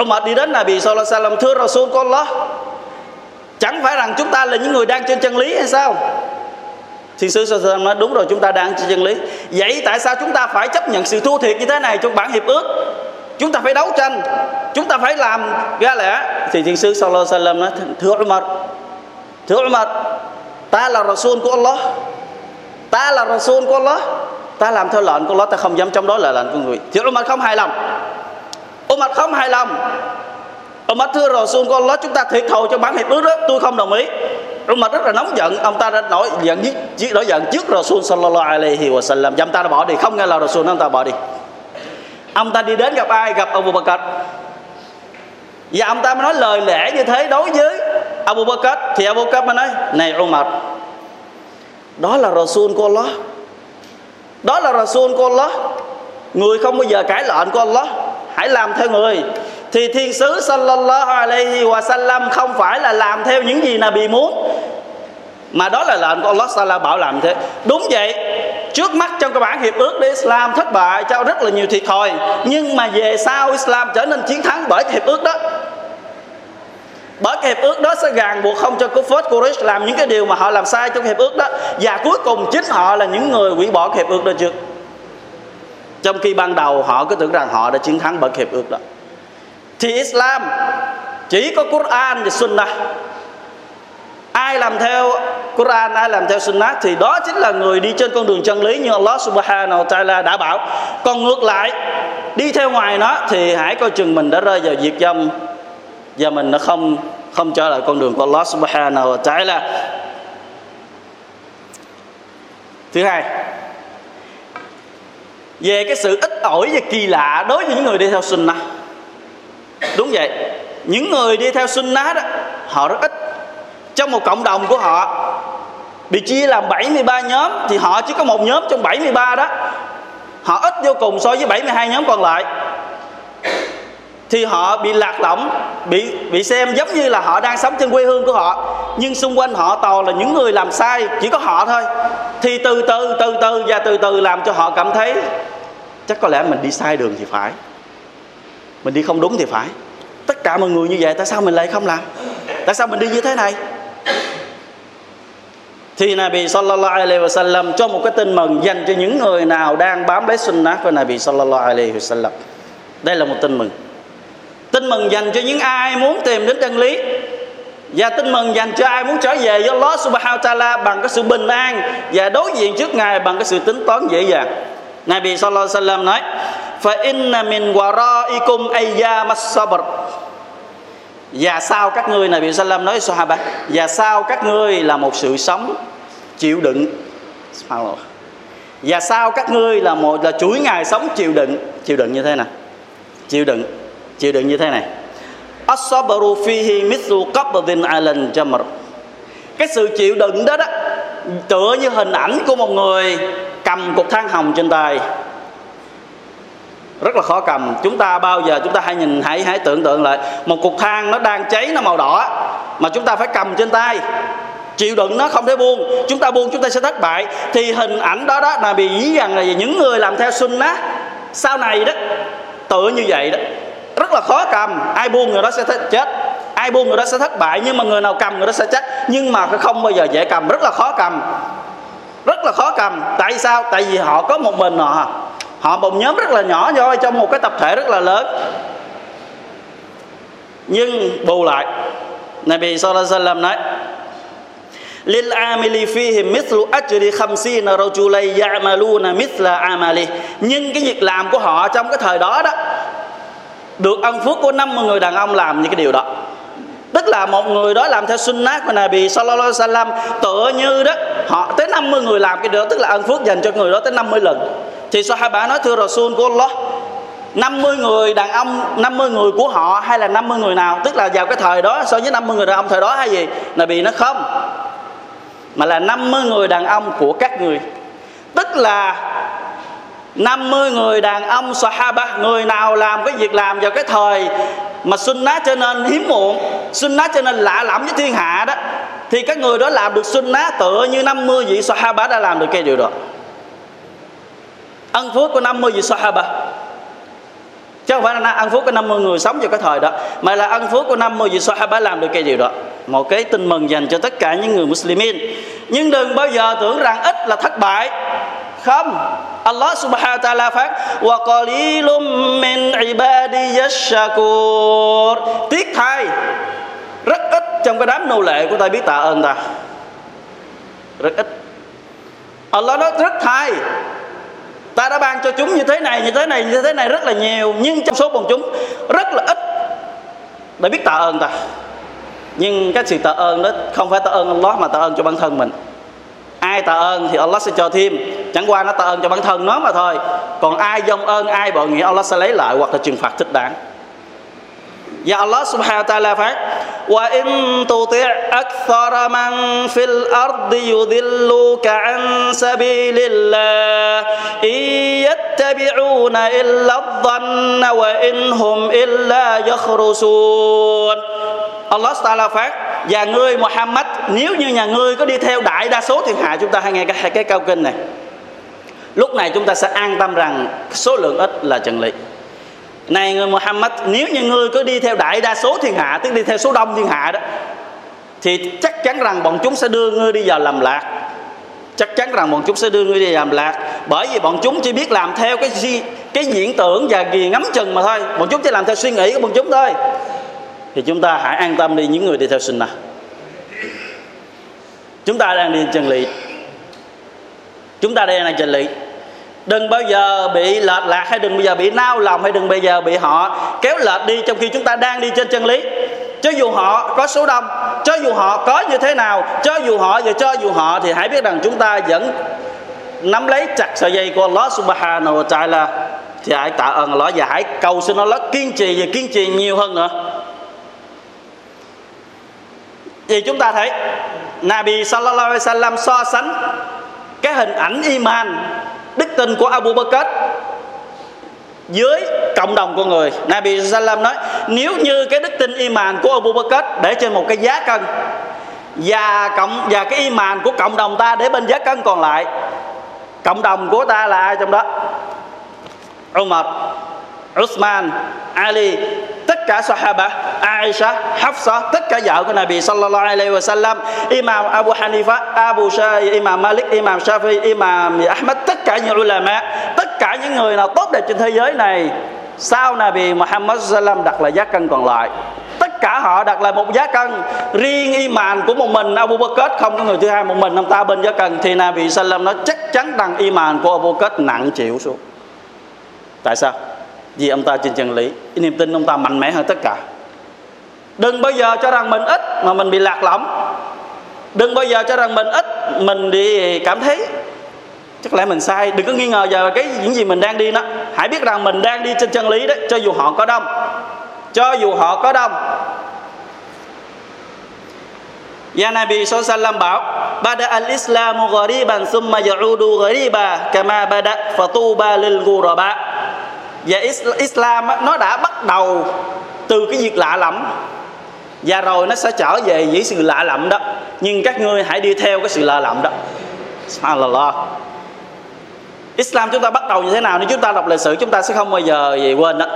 Umar đi đến Nabi Sallallahu Alaihi Wasallam, thưa Rasul con Allah chẳng phải rằng chúng ta là những người đang trên chân lý hay sao? Thì sư Sallallahu nói, đúng rồi, chúng ta đang trên chân lý. Vậy tại sao chúng ta phải chấp nhận sự thua thiệt như thế này trong bản hiệp ước? Chúng ta phải đấu tranh, chúng ta phải làm ra lẽ. Thì thiên sư Sallallahu Alaihi Wasallam nói, thưa Umar thưa Umar ta là Rasul của Allah. Ta là Rasul của Allah. Ta làm theo lệnh của Allah, ta không dám chống đối lại lệnh của người. Thì Umar không hài lòng. Umar không hài lòng. Umar thưa Rasul của Allah, chúng ta thiệt thòi cho bản hiệp ước đó. Tôi không đồng ý. Umar rất là nóng giận. Ông ta đã nổi giận nổi giận trước Rasul sallallahu alaihi wa sallam ông ta đã bỏ đi. Không nghe là Rasul ông ta bỏ đi. Ông ta đi đến gặp ai? Gặp Abu Bakr. Và ông ta mới nói lời lẽ như thế đối với Abu Bakr thì Abu Bakr mới nói, này Umar, đó là Rasul của Allah. Đó là Rasul của Allah. Người không bao giờ cãi lệnh của Allah. Hãy làm theo người. Thì thiên sứ sallallahu alaihi wa sallam không phải là làm theo những gì Nabi muốn, mà đó là lệnh của Allah Taala bảo làm thế. Đúng vậy, trước mắt trong cái bản hiệp ước để Islam thất bại, cho rất là nhiều thiệt thòi. Nhưng mà về sau Islam trở nên chiến thắng bởi cái hiệp ước đó bởi cái hiệp ước đó sẽ ràng buộc không cho Kufat Quraysh làm những cái điều mà họ làm sai trong hiệp ước đó. Và cuối cùng chính họ là những người hủy bỏ cái hiệp ước đó trước. Trong khi ban đầu họ cứ tưởng rằng họ đã chiến thắng bởi hiệp ước đó. Thì Islam chỉ có Quran và Sunnah. Ai làm theo Quran, ai làm theo Sunnah thì đó chính là người đi trên con đường chân lý như Allah Subhanahu wa Taala đã bảo. Còn ngược lại, đi theo ngoài nó thì hãy coi chừng mình đã rơi vào diệt vong và mình nó không không trở lại con đường của Allah Subhanahu wa Taala. Thứ hai, về cái sự ít ỏi và kỳ lạ đối với những người đi theo sunnah. Đúng vậy, những người đi theo sunnah đó, họ rất ít. Trong một cộng đồng của họ, bị chia làm 73 nhóm, thì họ chỉ có một nhóm trong 73 đó. Họ ít vô cùng so với 72 nhóm còn lại thì họ bị lạc lõng, bị bị xem giống như là họ đang sống trên quê hương của họ. Nhưng xung quanh họ toàn là những người làm sai, chỉ có họ thôi. Thì từ từ từ từ và từ từ làm cho họ cảm thấy, chắc có lẽ mình đi sai đường thì phải. Mình đi không đúng thì phải. Tất cả mọi người như vậy, tại sao mình lại không làm? Tại sao mình đi như thế này? Thì Nabi sallallahu alaihi wasallam cho một cái tin mừng dành cho những người nào đang bám lấy sunnah của Nabi sallallahu alaihi wasallam. Đây là một tin mừng tin mừng dành cho những ai muốn tìm đến chân lý. Và tin mừng dành cho ai muốn trở về với Allah subhanahu wa ta'ala bằng cái sự bình an và đối diện trước Ngài bằng cái sự tính toán dễ dàng. Nabi sallallahu alaihi wasallam nói, fa inna min waraikum ayyam as-sabr và sau các ngươi Nabi sallam nói, Sahaba, và sau các ngươi là một sự sống chịu đựng. Và sau các ngươi là một, là chuỗi ngày sống chịu đựng. Chịu đựng như thế nào? Chịu đựng chịu đựng như thế này. As-sabru fihi mithlu qabdin 'ala al-jamr. Cái sự chịu đựng đó đó, tựa như hình ảnh của một người cầm cục than hồng trên tay. Rất là khó cầm. Chúng ta bao giờ chúng ta hãy nhìn, hãy hãy tưởng tượng lại, một cục than nó đang cháy, nó màu đỏ mà chúng ta phải cầm trên tay. Chịu đựng nó không thể buông. Chúng ta buông, chúng ta sẽ thất bại. Thì hình ảnh đó đó là bị ý rằng là những người làm theo xuân á sau này đó, tựa như vậy đó rất là khó cầm. Ai buông người đó sẽ chết. Ai buông người đó sẽ thất bại, nhưng mà người nào cầm người đó sẽ chết. Nhưng mà không bao giờ dễ cầm, rất là khó cầm. Rất là khó cầm. Tại sao? Tại vì họ có một mình họ. Họ một nhóm rất là nhỏ thôi, trong một cái tập thể rất là lớn. Nhưng bù lại, Nabi sallallahu alaihi wasallam nói, lil amili fihim mithlu ajri khamsina rajulay ya'maluna mithla amali. Nhưng cái việc làm của họ trong cái thời đó đó được ân phước của 50 người đàn ông làm những cái điều đó. Tức là một người đó làm theo sunnah của Nabi sallallahu alaihi wasallam, tựa như đó, họ tới 50 người làm cái điều đó, tức là ân phước dành cho người đó tới 50 lần. Thì Sahaba nói, thưa Rasul của Allah 50 người đàn ông 50 người của họ hay là 50 người nào? Tức là vào cái thời đó, so với 50 người đàn ông thời đó hay gì? Nabi nó không, mà là 50 người đàn ông của các người. Tức là 50 người đàn ông Sahaba, Người nào làm cái việc làm vào cái thời Mà sunnah cho nên hiếm muộn, Sunnah cho nên lạ lẫm với thiên hạ đó, Thì các người đó làm được sunnah Tựa như 50 vị Sahaba đã làm được cái điều đó. Ân phước của 50 vị Sahaba. Chứ không phải là ân phước của 50 người sống vào cái thời đó, mà là ân phước của 50 vị Sahaba làm được cái điều đó. Một cái tin mừng dành cho tất cả những người Muslimin. Nhưng đừng bao giờ tưởng rằng ít là thất bại không. Allah subhanahu wa ta'ala phát, wa qalilum min ibadiy shakur tiếc thay, rất ít trong cái đám nô lệ của ta biết tạ ơn ta. Rất ít. Allah nói rất thay, ta đã ban cho chúng như thế này, như thế này, như thế này rất là nhiều, nhưng trong số bọn chúng rất là ít để biết tạ ơn ta. Nhưng cái sự tạ ơn đó không phải tạ ơn Allah mà tạ ơn cho bản thân mình ai tạ ơn thì Allah sẽ cho thêm. Chẳng qua nó tạ ơn cho bản thân nó mà thôi. Còn ai dông ơn, ai bội nghĩa, Allah sẽ lấy lại hoặc là trừng phạt thích đáng. Và Allah subhanahu wa ta'ala phát, Wa in tuti' akthara man fil ardi yudilluka an sabilillah, In yattabi'una illa dhanna wa inhum illa yakhrusun. Allah ta'ala phát và ngươi Muhammad, nếu như nhà ngươi có đi theo đại đa số thiên hạ, chúng ta hay nghe cái cái cao kinh này. Lúc này chúng ta sẽ an tâm rằng số lượng ít là chân lý. Này người Muhammad, nếu như ngươi cứ đi theo đại đa số thiên hạ, tức đi theo số đông thiên hạ đó, thì chắc chắn rằng bọn chúng sẽ đưa ngươi đi vào làm lạc. Chắc chắn rằng bọn chúng sẽ đưa ngươi đi vào lạc. Bởi vì bọn chúng chỉ biết làm theo cái cái diễn tưởng và ghi ngắm chừng mà thôi. Bọn chúng chỉ làm theo suy nghĩ của bọn chúng thôi thì chúng ta hãy an tâm đi, những người đi theo sunnah chúng ta đang đi chân lý. Chúng ta đang đi chân lý. Đừng bao giờ bị lệch lạc hay đừng bao giờ bị nao lòng hay đừng bao giờ bị họ kéo lệch đi trong khi chúng ta đang đi trên chân lý. Cho dù họ có số đông, cho dù họ có như thế nào, cho dù họ và cho dù họ, thì hãy biết rằng chúng ta vẫn nắm lấy chặt sợi dây của Allah subhanahu wa ta'ala. Thì hãy tạ ơn Allah và hãy cầu xin Allah kiên trì và kiên trì nhiều hơn nữa thì chúng ta thấy Nabi sallallahu alaihi wasallam so sánh cái hình ảnh iman, đức tin của Abu Bakr với cộng đồng con người. Nabi Sallam nói, nếu như cái đức tin iman của Abu Bakr để trên một cái giá cân và cộng, và cái iman của cộng đồng ta để bên giá cân còn lại, cộng đồng của ta là ai trong đó? Umar, Uthman, Ali tất cả sahaba, Aisha, Hafsa, tất cả vợ của Nabi sallallahu alaihi wasallam, Imam Abu Hanifa, Abu Shafi Imam Malik, Imam Shafi Imam Ahmad, tất cả những ulama, tất cả những người nào tốt đẹp trên thế giới này, sau Nabi Muhammad sallam đặt lại giá cân còn lại. Tất cả họ đặt lại một giá cân riêng iman của một mình. Abu Bakr không có người thứ hai một mình, ông ta bên giá cân. Thì Nabi sallam nó chắc chắn rằng iman của Abu Bakr nặng chịu xuống. Tại sao? Vì ông ta trên chân lý. Niềm tin ông ta mạnh mẽ hơn tất cả. Đừng bao giờ cho rằng mình ít mà mình bị lạc lõng. Đừng bao giờ cho rằng mình ít, mình đi cảm thấy chắc lẽ mình sai. Đừng có nghi ngờ giờ cái những gì mình đang đi đó. Hãy biết rằng mình đang đi trên chân lý đó, cho dù họ có đông. Cho dù họ có đông. Ya Nabi SAW bảo, Bada al-Islamu ghariban Thumma ya'udu ghariba Kama bada fatuba lil ghuraba và Islam nó đã bắt đầu từ cái việc lạ lẫm. Và rồi nó sẽ trở về với sự lạ lẫm đó. Nhưng các ngươi hãy đi theo cái sự lạ lẫm đó. Subhanallah. Islam chúng ta bắt đầu như thế nào? Nếu chúng ta đọc lịch sử, chúng ta sẽ không bao giờ gì quên đó.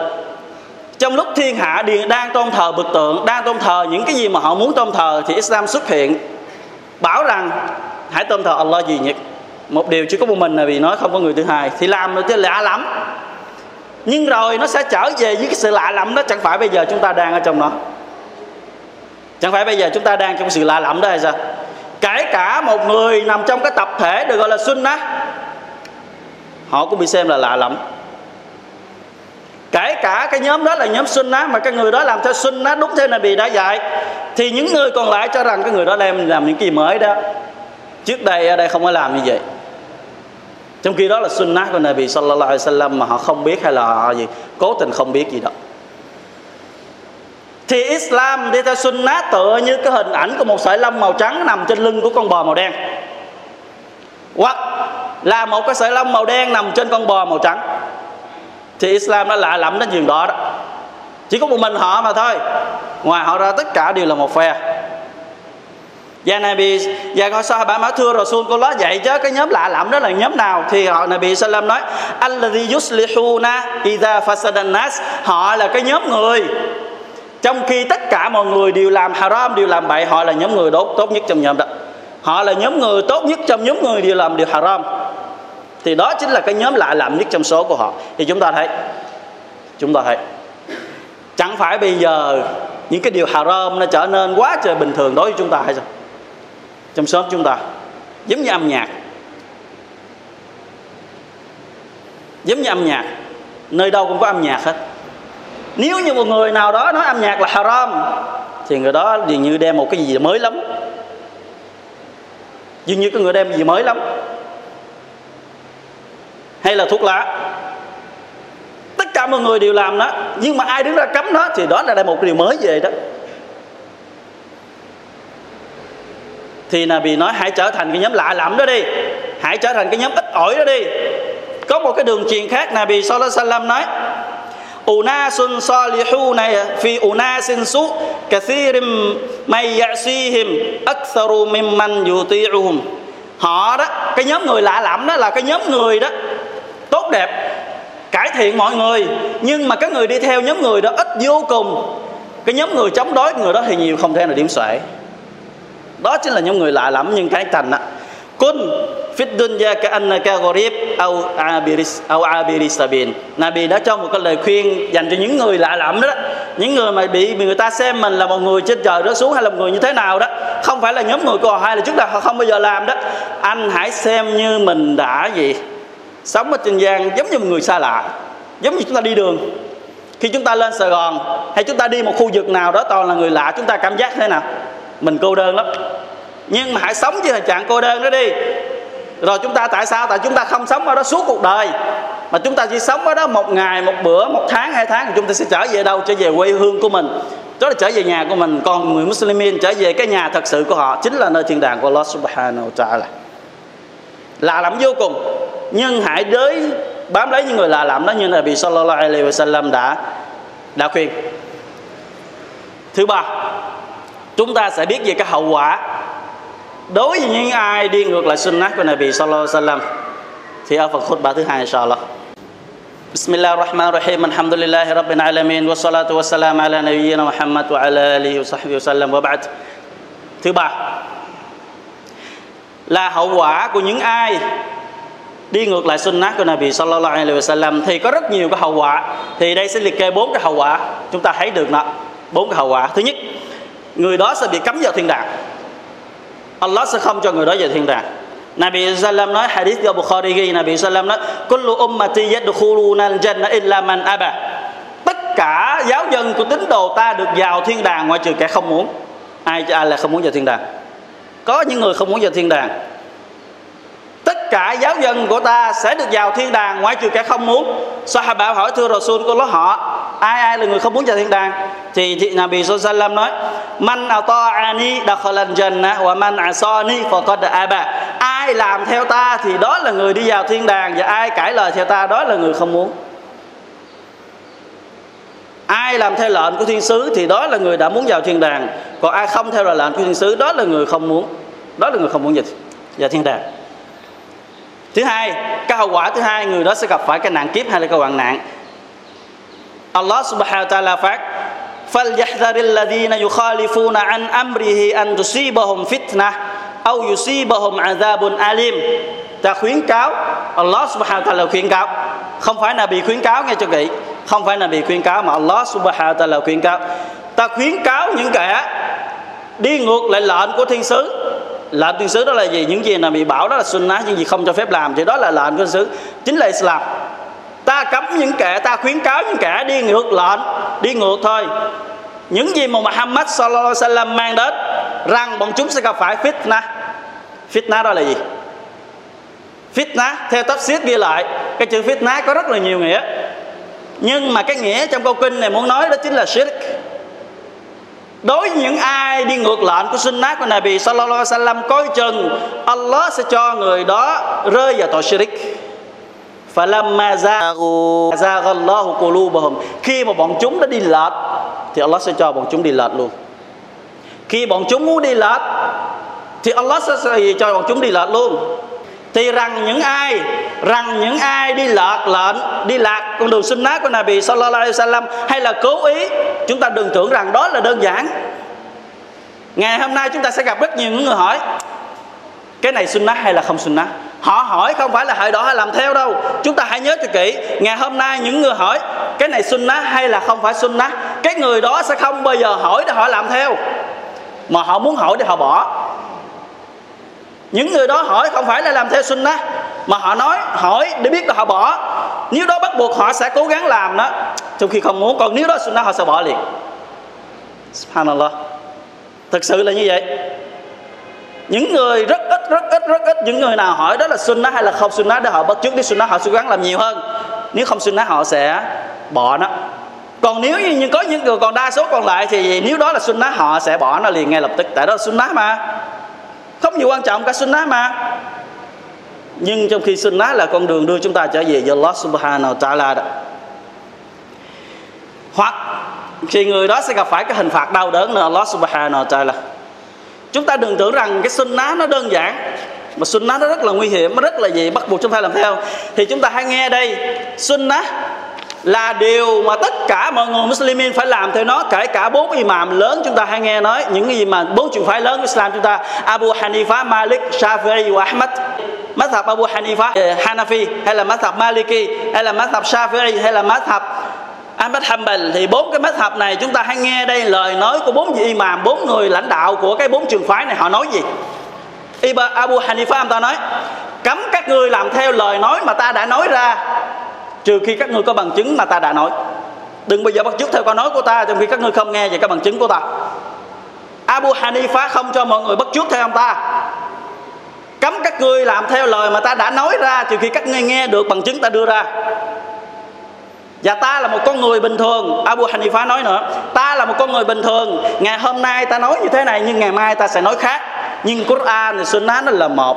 Trong lúc thiên hạ đang tôn thờ bực tượng, đang tôn thờ những cái gì mà họ muốn tôn thờ thì Islam xuất hiện, bảo rằng hãy tôn thờ Allah duy nhất. Một điều chỉ có một mình là vì nói không có người thứ hai. Thì làm nó chứ lạ lắm nhưng rồi nó sẽ trở về với cái sự lạ lẫm đó. Chẳng phải bây giờ chúng ta đang ở trong nó chẳng phải bây giờ chúng ta đang trong sự lạ lẫm đó hay sao? Kể cả một người nằm trong cái tập thể được gọi là sunnah họ cũng bị xem là lạ lẫm. Kể cả cái nhóm đó là nhóm sunnah mà cái người đó làm theo sunnah đúng theo Nabi đã dạy, thì những người còn lại cho rằng cái người đó đem làm những kỳ mới đó. Trước đây ở đây không có làm như vậy trong khi đó là sunnah của Nabi sallallahu alaihi wasallam mà họ không biết hay là họ gì, cố tình không biết gì đó. Thì Islam đi theo sunnah tựa như cái hình ảnh của một sợi lông màu trắng nằm trên lưng của con bò màu đen. Hoặc là một cái sợi lông màu đen nằm trên con bò màu trắng. Thì Islam nó lạ lẫm đến chuyện đó đó. Chỉ có một mình họ mà thôi. Ngoài họ ra tất cả đều là một phe và Nabi và dạ coi sao bà nói thưa Rasul cô nói vậy chứ? Cái nhóm lạ lẫm đó là nhóm nào? Thì họ Nabi Sallam nói, alladhi yuslihuna idha fasadan nas họ là cái nhóm người. Trong khi tất cả mọi người đều làm haram, đều làm bậy, họ là nhóm người tốt tốt nhất trong nhóm đó. Họ là nhóm người tốt nhất trong nhóm người đều làm điều haram. Thì đó chính là cái nhóm lạ lẫm nhất trong số của họ. Thì chúng ta thấy, chúng ta thấy, chẳng phải bây giờ những cái điều haram nó trở nên quá trời bình thường đối với chúng ta hay sao? Trong xóm chúng ta. Giống như âm nhạc. Giống như âm nhạc. Nơi đâu cũng có âm nhạc hết. Nếu như một người nào đó nói âm nhạc là haram, thì người đó dường như đem một cái gì mới lắm. Dường như cái người đem gì mới lắm. Hay là thuốc lá. Tất cả mọi người đều làm đó, nhưng mà ai đứng ra cấm nó thì đó là một điều mới về đó. Thì Nabi nói hãy trở thành cái nhóm lạ lẫm đó đi. Hãy trở thành cái nhóm ít ỏi đó đi. Có một cái đường truyền khác, Nabi sallallahu alaihi wasallam nói, unasun salihuna fi unasin su, kathirim may ya'sihim aktharu mimman yuti'uhum. Họ đó, cái nhóm người lạ lẫm đó là cái nhóm người đó tốt đẹp, cải thiện mọi người, nhưng mà cái người đi theo nhóm người đó ít vô cùng. Cái nhóm người chống đối người đó thì nhiều không thể nào điểm xuể đó chính là những người lạ lẫm nhưng cái thành á kun fit dunya ka annaka gharib au abiris au abiris sabin Nabi đã cho một cái lời khuyên dành cho những người lạ lẫm đó. Những người mà bị người ta xem mình là một người trên trời rớt xuống hay là một người như thế nào đó. Không phải là nhóm người còn hay là trước đây họ không bao giờ làm đó. Anh hãy xem như mình đã gì. Sống ở trên gian giống như một người xa lạ, giống như chúng ta đi đường. Khi chúng ta lên Sài Gòn hay chúng ta đi một khu vực nào đó toàn là người lạ, chúng ta cảm giác thế nào? Mình cô đơn lắm. Nhưng mà hãy sống với tình trạng cô đơn đó đi. Rồi chúng ta tại sao? Tại chúng ta không sống ở đó suốt cuộc đời. Mà chúng ta chỉ sống ở đó một ngày, một bữa, một tháng, hai tháng thì chúng ta sẽ trở về đâu? Trở về quê hương của mình. Đó là trở về nhà của mình. Còn người Muslimin trở về cái nhà thật sự của họ chính là nơi thiên đàng của Allah Subhanahu wa Taala. Lạ lắm vô cùng. Nhưng hãy đới, bám lấy những người lạ lẫm đó như là bị Sallallahu Alaihi Wasallam đã đã khuyên. Thứ ba chúng ta sẽ biết về cái hậu quả đối với những ai đi ngược lại sunnah của Nabi Sallallahu Alaihi Wasallam thì ở phần khutbah thứ hai inshallah بسم الله الرحمن الرحيم الحمد لله رب العالمين والصلاة والسلام على نبينا محمد وعلى آله وصحبه وسلم وبعد thứ ba là hậu quả của những ai đi ngược lại sunnah của Nabi sallallahu alaihi wasallam thì có rất nhiều cái hậu quả thì đây sẽ liệt kê bốn cái hậu quả chúng ta thấy được nó bốn cái hậu quả thứ nhất người đó sẽ bị cấm vào thiên đàng. Allah sẽ không cho người đó vào thiên đàng. Nabi sallam nói, hadith do Bukhari ghi, Nabi sallam nói, kullu ummati yadkhuluna al-jannah illa man aba. Tất cả giáo dân của tín đồ ta được vào thiên đàng ngoại trừ kẻ không muốn. Ai ai là không muốn vào thiên đàng? Có những người không muốn vào thiên đàng tất cả giáo dân của ta sẽ được vào thiên đàng ngoại trừ kẻ không muốn. Sahaba hỏi thưa Rasul của họ ai ai là người không muốn vào thiên đàng? Thì, thì Nabi Sallam nói man ata'ani dakhala jannah wa man asani faqad aba. Ai làm theo ta thì đó là người đi vào thiên đàng và ai cãi lời theo ta đó là người không muốn. Ai làm theo lệnh của thiên sứ thì đó là người đã muốn vào thiên đàng. Còn ai không theo lệnh của thiên sứ đó là người không muốn đó là người không muốn dịch vào thiên đàng thứ hai cái hậu quả thứ hai người đó sẽ gặp phải cái nạn kiếp hay là cái hoạn nạn Allah subhanahu wa ta'ala phát فَلْيَحْذَرِ الَّذِينَ يُخَالِفُونَ عَنْ أَمْرِهِ أَنْ تُصِيبَهُمْ فِتْنَةٌ أَوْ يُصِيبَهُمْ عَذَابٌ أَلِيمٌ ta khuyến cáo Allah subhanahu wa ta'ala khuyến cáo không phải là bị khuyến cáo nghe cho kỹ không phải là bị khuyến cáo mà Allah subhanahu wa ta'ala khuyến cáo ta khuyến cáo những kẻ đi ngược lại lệnh của thiên sứ lệnh tuyên xứ đó là gì? Những gì nào bị bảo đó là sunnah, những gì không cho phép làm. Thì đó là lệnh của xứ chính là islam. Ta cấm những kẻ, ta khuyến cáo những kẻ đi ngược lệnh, đi ngược thôi. Những gì mà Muhammad sallallahu alaihi wasallam mang đến, rằng bọn chúng sẽ gặp phải fitna. Fitna đó là gì? Fitna, theo tafsir ghi lại, cái chữ fitna có rất là nhiều nghĩa. Nhưng mà cái nghĩa trong câu kinh này muốn nói đó chính là shirk đối với những ai đi ngược lệnh của sunnah của Nabi sallallahu alaihi wasallam coi chừng, Allah sẽ cho người đó rơi vào tội shirik. Falamma zaghu zaghallahu qulubahum khi mà bọn chúng đã đi lệch, thì Allah sẽ cho bọn chúng đi lệch luôn. Khi bọn chúng muốn đi lệch, thì Allah sẽ cho bọn chúng đi lệch luôn. Thì rằng những ai, rằng những ai đi lệch lệnh, đi lạc con đường sunnah của Nabi sallallahu alaihi wasallam hay là cố ý chúng ta đừng tưởng rằng đó là đơn giản. Ngày hôm nay chúng ta sẽ gặp rất nhiều những người hỏi, cái này sunnah hay là không sunnah? Họ hỏi không phải là hãy đó hay làm theo đâu. Chúng ta hãy nhớ cho kỹ, ngày hôm nay những người hỏi, cái này sunnah hay là không phải sunnah? Cái người đó sẽ không bao giờ hỏi để họ làm theo, mà họ muốn hỏi để họ bỏ. Những người đó hỏi không phải là làm theo sunnah, mà họ nói, hỏi để biết là họ bỏ nếu đó bắt buộc họ sẽ cố gắng làm đó, trong khi không muốn, còn nếu đó sunnah họ sẽ bỏ liền. Subhanallah. Thực sự là như vậy. Những người rất ít rất ít rất ít, những người nào hỏi đó là sunnah hay là không sunnah, để họ bắt chước đi sunnah, họ sẽ cố gắng làm nhiều hơn. Nếu không sunnah, họ sẽ bỏ nó. Còn nếu như có những người còn đa số còn lại thì nếu đó là sunnah, họ sẽ bỏ nó liền ngay lập tức. Tại đó là sunnah mà. Không nhiều quan trọng cả sunnah mà nhưng trong khi sunnah là con đường đưa chúng ta trở về với Allah subhanahu wa ta'ala đó. Hoặc thì người đó sẽ gặp phải cái hình phạt đau đớn nơi Allah subhanahu wa ta'ala. Chúng ta đừng tưởng rằng cái sunnah nó đơn giản mà sunnah nó rất là nguy hiểm nó rất là gì bắt buộc chúng ta làm theo. Thì chúng ta hãy nghe đây sunnah là điều mà tất cả mọi người Muslimin phải làm theo nó kể cả bốn imam lớn chúng ta hay nghe nói những gì mà bốn trường phái lớn của Islam chúng ta Abu Hanifa, Malik, Shafi'i và Ahmad. Mazhab Abu Hanifa, eh, Hanafi hay là Mazhab Maliki hay là Mazhab Shafi'i hay là Mazhab Ahmad Hanbal. Thì bốn cái mazhab này chúng ta hãy nghe đây lời nói của bốn vị imam bốn người lãnh đạo của cái bốn trường phái này họ nói gì? Iba Abu Hanifa ông ta nói cấm các ngươi làm theo lời nói mà ta đã nói ra trừ khi các ngươi có bằng chứng mà ta đã nói. Đừng bây giờ bắt chước theo câu nói của ta trong khi các ngươi không nghe về các bằng chứng của ta. Abu Hanifa không cho mọi người bắt chước theo ông ta cấm các ngươi làm theo lời mà ta đã nói ra, trừ khi các ngươi nghe được bằng chứng ta đưa ra. Và ta là một con người bình thường. Abu Hanifa nói nữa, ta là một con người bình thường. Ngày hôm nay ta nói như thế này, nhưng ngày mai ta sẽ nói khác. Nhưng Quran và Sunnah nó là một.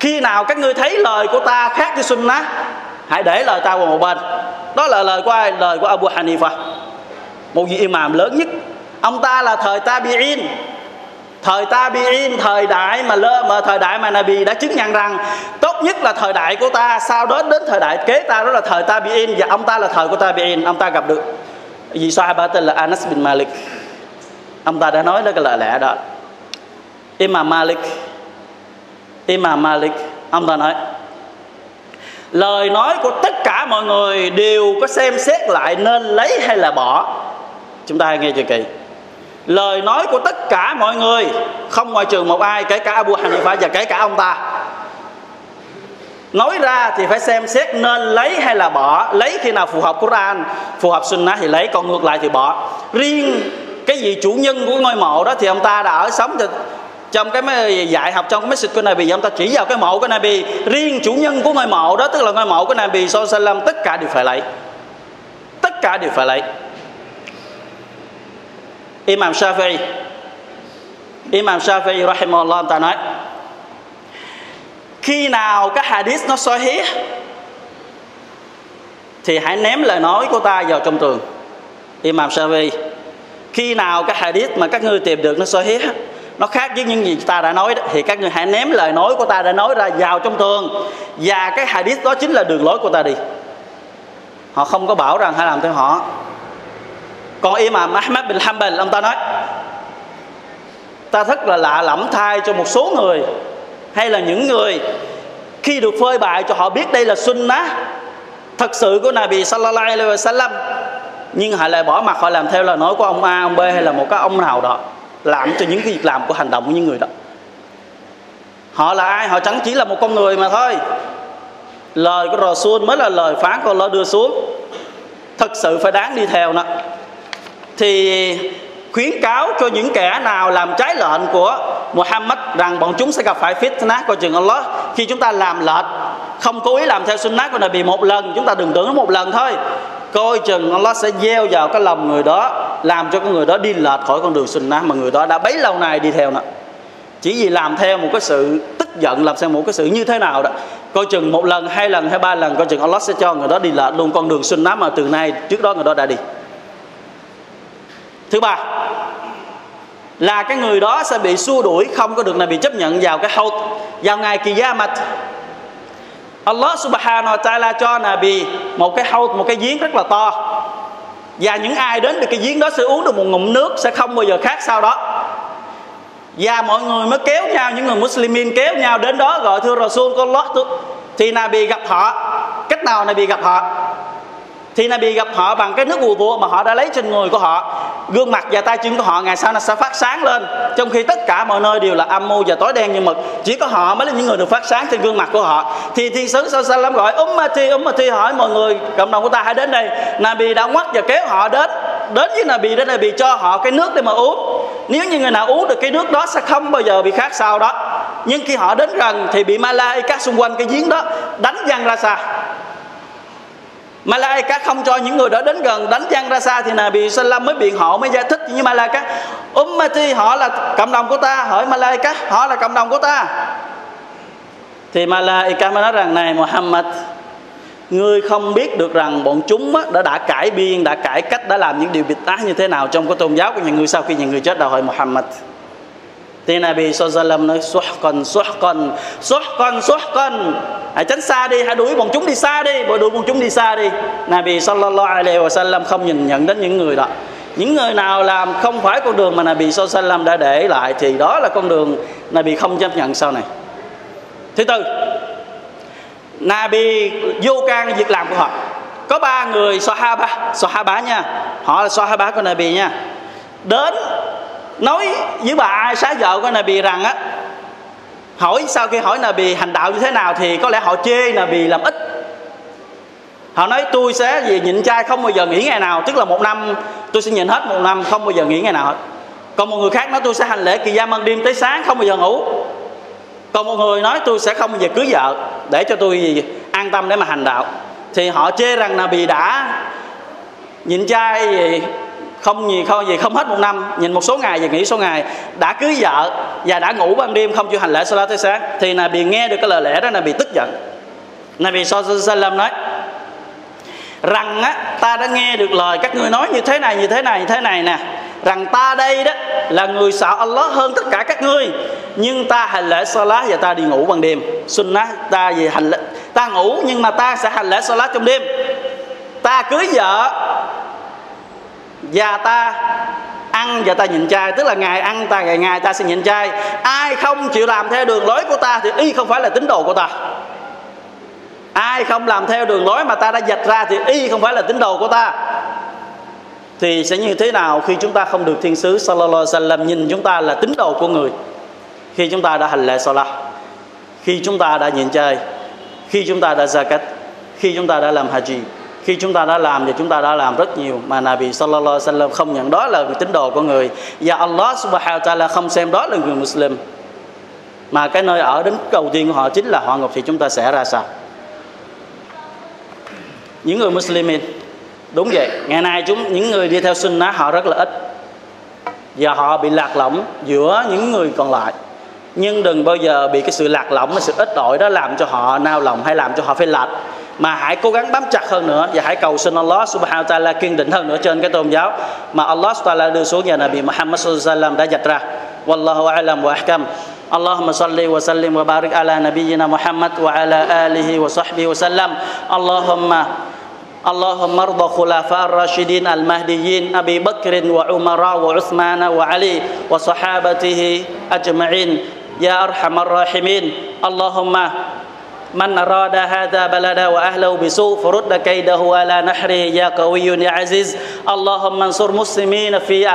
Khi nào các ngươi thấy lời của ta khác với Sunnah, hãy để lời ta qua một bên. Đó là lời của ai? Lời của Abu Hanifa. Một vị imam lớn nhất. Ông ta là thời tabi'in thời tabi'in thời đại mà lơ mà thời đại mà Nabi đã chứng nhận rằng tốt nhất là thời đại của ta, sau đó đến thời đại kế ta, đó là thời tabi'in và ông ta là thời của tabi'in ông ta gặp được. Vị sahaba tên là Anas bin Malik? Ông ta đã nói đó cái lời lẽ đó. Imam Malik Imam Malik, ông ta nói, lời nói của tất cả mọi người đều có xem xét lại nên lấy hay là bỏ? Chúng ta nghe cho kỹ lời nói của tất cả mọi người, không ngoài trừ một ai, kể cả Abu Hanifa và kể cả ông ta. Nói ra thì phải xem xét nên lấy hay là bỏ, lấy khi nào phù hợp Quran, phù hợp Sunnah thì lấy, còn ngược lại thì bỏ. Riêng cái gì chủ nhân của ngôi mộ đó thì ông ta đã ở sống trong cái dạy học, trong cái message của Nabi, ông ta chỉ vào cái mộ của Nabi. Riêng chủ nhân của ngôi mộ đó, tức là ngôi mộ của Nabi, sallallahu tất cả đều phải lấy. Tất cả đều phải lấy. Imam Shafi'i. Imam Shafi'i rahimahullah ta nói khi nào cái hadith nó sahih thì hãy ném lời nói của ta vào trong tường. Imam Shafi'i khi nào cái hadith mà các ngươi tìm được nó sahih nó khác với những gì ta đã nói đó, thì các ngươi hãy ném lời nói của ta đã nói ra vào trong tường. Và cái hadith đó chính là đường lối của ta đi. Họ không có bảo rằng hãy làm theo họ còn Imam Ahmad bin Hanbal, ông ta nói, ta rất là lạ lẫm thay cho một số người, hay là những người khi được phơi bày cho họ biết đây là sunnah, thật sự của Nabi sallallahu alaihi wasallam. Nhưng họ lại bỏ mặt, họ làm theo lời nói của ông A, ông B hay là một cái ông nào đó, làm cho những cái việc làm của hành động của những người đó. Họ là ai? Họ chẳng chỉ là một con người mà thôi. Lời của Rasul mới là lời phán của Allah đưa xuống. Thật sự phải đáng đi theo nó thì khuyến cáo cho những kẻ nào làm trái lệnh của Muhammad rằng bọn chúng sẽ gặp phải fitna coi chừng Allah. Khi chúng ta làm lệch, không cố ý làm theo sunnah của Nabi một lần, chúng ta đừng tưởng nó một lần thôi. Coi chừng Allah sẽ gieo vào cái lòng người đó, làm cho con người đó đi lệch khỏi con đường sunnah mà người đó đã bấy lâu nay đi theo nữa chỉ vì làm theo một cái sự tức giận, làm theo một cái sự như thế nào đó, coi chừng một lần, hai lần hay ba lần, coi chừng Allah sẽ cho người đó đi lệch luôn con đường sunnah mà từ nay trước đó người đó đã đi thứ ba, là cái người đó sẽ bị xua đuổi, không có được là bị chấp nhận vào cái hậu vào ngày kỳ gia mạch Allah subhanahu wa ta'ala cho Nabi một cái hậu một cái giếng rất là to. Và những ai đến được cái giếng đó sẽ uống được một ngụm nước, sẽ không bao giờ khác sau đó. Và mọi người mới kéo nhau, những người Muslimin kéo nhau đến đó gọi thưa Rasul của Allah thì Nabi gặp họ. Cách nào Nabi gặp họ? Thì Nabi gặp họ bằng cái nước vua mà họ đã lấy trên người của họ. Gương mặt và tay chân của họ ngày sau nó sẽ phát sáng lên. Trong khi tất cả mọi nơi đều là âm mưu và tối đen như mực. Chỉ có họ mới là những người được phát sáng trên gương mặt của họ. Thì thiên sứ sao lắm gọi ummati ummati hỏi mọi người, cộng đồng của ta hãy đến đây. Nabi đã ngoắt và kéo họ đến đến với Nabi đến Nabi cho họ cái nước để mà uống. Nếu như người nào uống được cái nước đó sẽ không bao giờ bị khác sau đó. Nhưng khi họ đến gần thì bị Malai các xung quanh cái giếng đó đánh văng ra xa. Malaika không cho những người đó đến gần đánh văng ra xa thì Nabi Sallam mới biện hộ mới giải thích như Malaika Ummati họ là cộng đồng của ta hỏi Malaika họ là cộng đồng của ta thì Malaika mới nói rằng này Muhammad Ngươi không biết được rằng bọn chúng đã đã cải biên, đã cải cách, đã làm những điều biệt tá như thế nào trong cái tôn giáo của những người sau khi những người chết đầu hỏi Muhammad. Thì Nabi Sallallahu nói, suhqan suhqan suhqan suhqan. Hãy tránh xa đi, hãy đuổi bọn chúng đi xa đi bởi đuổi bọn chúng đi xa đi. Nabi Sallallahu Alaihi Wasallam không nhìn, nhận đến những người đó. Những người nào làm không phải con đường mà Nabi Sallallahu đã để lại thì đó là con đường Nabi không chấp nhận sau này. Thứ tư, Nabi vô can việc làm của họ. Có ba người Sahaba Sahaba nha. Họ là Sahaba của Nabi nha. Đến nói với bà xá vợ của Nabi rằng á hỏi sau khi hỏi Nabi hành đạo như thế nào thì có lẽ họ chê Nabi làm ít. Họ nói tôi sẽ gì nhịn chay không bao giờ nghỉ ngày nào. Tức là một năm tôi sẽ nhịn hết một năm không bao giờ nghỉ ngày nào hết. Còn một người khác nói tôi sẽ hành lễ kỳ gia ban đêm tới sáng không bao giờ ngủ. Còn một người nói tôi sẽ không bao giờ cưới vợ để cho tôi gì, an tâm để mà hành đạo. Thì họ chê rằng là bị đã nhịn chay gì không gì không gì không hết một năm. Nhìn một số ngày và nghỉ số ngày. Đã cưới vợ và đã ngủ ban đêm không chịu hành lễ salat tới sáng thì là bị nghe được cái lời lẽ đó là bị tức giận. Nabi Sallam nói rằng á, ta đã nghe được lời các ngươi nói như thế này như thế này như thế này nè. Rằng ta đây đó là người sợ Allah hơn tất cả các ngươi. Nhưng ta hành lễ salat và ta đi ngủ ban đêm. Sunnah ta về hành lễ. Ta ngủ nhưng mà ta sẽ hành lễ salat trong đêm. Ta cưới vợ và ta ăn và ta nhịn chay, tức là ngày ăn ta, ngày ngày ta sẽ nhịn chay. Ai không chịu làm theo đường lối của ta thì y không phải là tín đồ của ta. Ai không làm theo đường lối mà ta đã dạch ra thì y không phải là tín đồ của ta. Thì sẽ như thế nào khi chúng ta không được thiên sứ sallallahu alaihi wasallam nhìn chúng ta là tín đồ của người? Khi chúng ta đã hành lễ salat, khi chúng ta đã nhịn chay, khi chúng ta đã zakat, khi chúng ta đã làm haji khi chúng ta đã làm thì chúng ta đã làm rất nhiều mà Nabi sallallahu alaihi wasallam không nhận. Đó là tín đồ của người. Và Allah subhanahu wa ta'ala không xem đó là người Muslim. Mà cái nơi ở đến đầu tiên của họ chính là họ ngục thì chúng ta sẽ ra sao? Những người Muslimin đúng vậy. Ngày nay chúng những người đi theo sunnah họ rất là ít. Và họ bị lạc lõng giữa những người còn lại. Nhưng đừng bao giờ bị cái sự lạc lõng và sự ít ỏi đó làm cho họ nao lòng hay làm cho họ phải lệch. Mà hãy cố gắng bám chặt hơn nữa và hãy cầu xin Allah subhanahu wa ta'ala kiên định hơn nữa trên cái tôn giáo mà Allah ta'ala đưa xuống nhà Nabi Muhammad sallallahu alaihi wasallam đã dạch ra wallahu a'lam wa ahkam اللهم صل وسلم وبارك على نبينا محمد وعلى آله وصحبه وسلم اللهم اللهم ارض خلفاء الراشدين المهديين ابي بكر وعمر وعثمان وعلي وصحابته اجمعين يا ارحم الراحمين اللهم من أراد هذا بلد وأهله بسوء فرد كيده على نحره يا قوي يا عزيز. اللهم انصر مسلمين في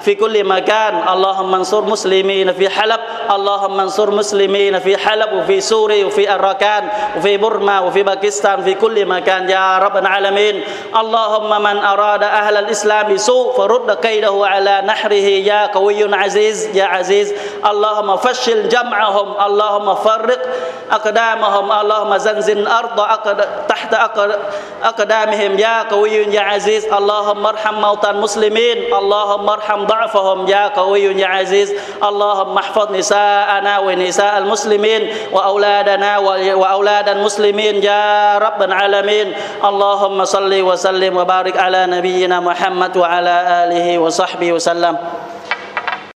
في كل مكان. اللهم انصر مسلمين في حلب. اللهم انصر مسلمين في حلب وفي سوريا وفي الراكان وفي برما وفي باكستان في كل مكان يا رب العالمين. اللهم من أراد أهل الإسلام سوء فرد كيده على نحره يا قوي عزيز يا عزيز. اللهم فشل جمعهم. اللهم فرق أقدامهم. اللهم زنزن الأرض أقد... تحت أقد... أقدامهم. يا قوي يا عزيز. اللهم ارحم موتى المسلمين. اللهم ارحم ضعفهم. يا قوي يا عزيز. اللهم احفظ نساءنا ونساء المسلمين وأولادنا وأولاد المسلمين. يا رب العالمين. اللهم صل وسلم وبارك على نبينا محمد وعلى آله وصحبه وسلم.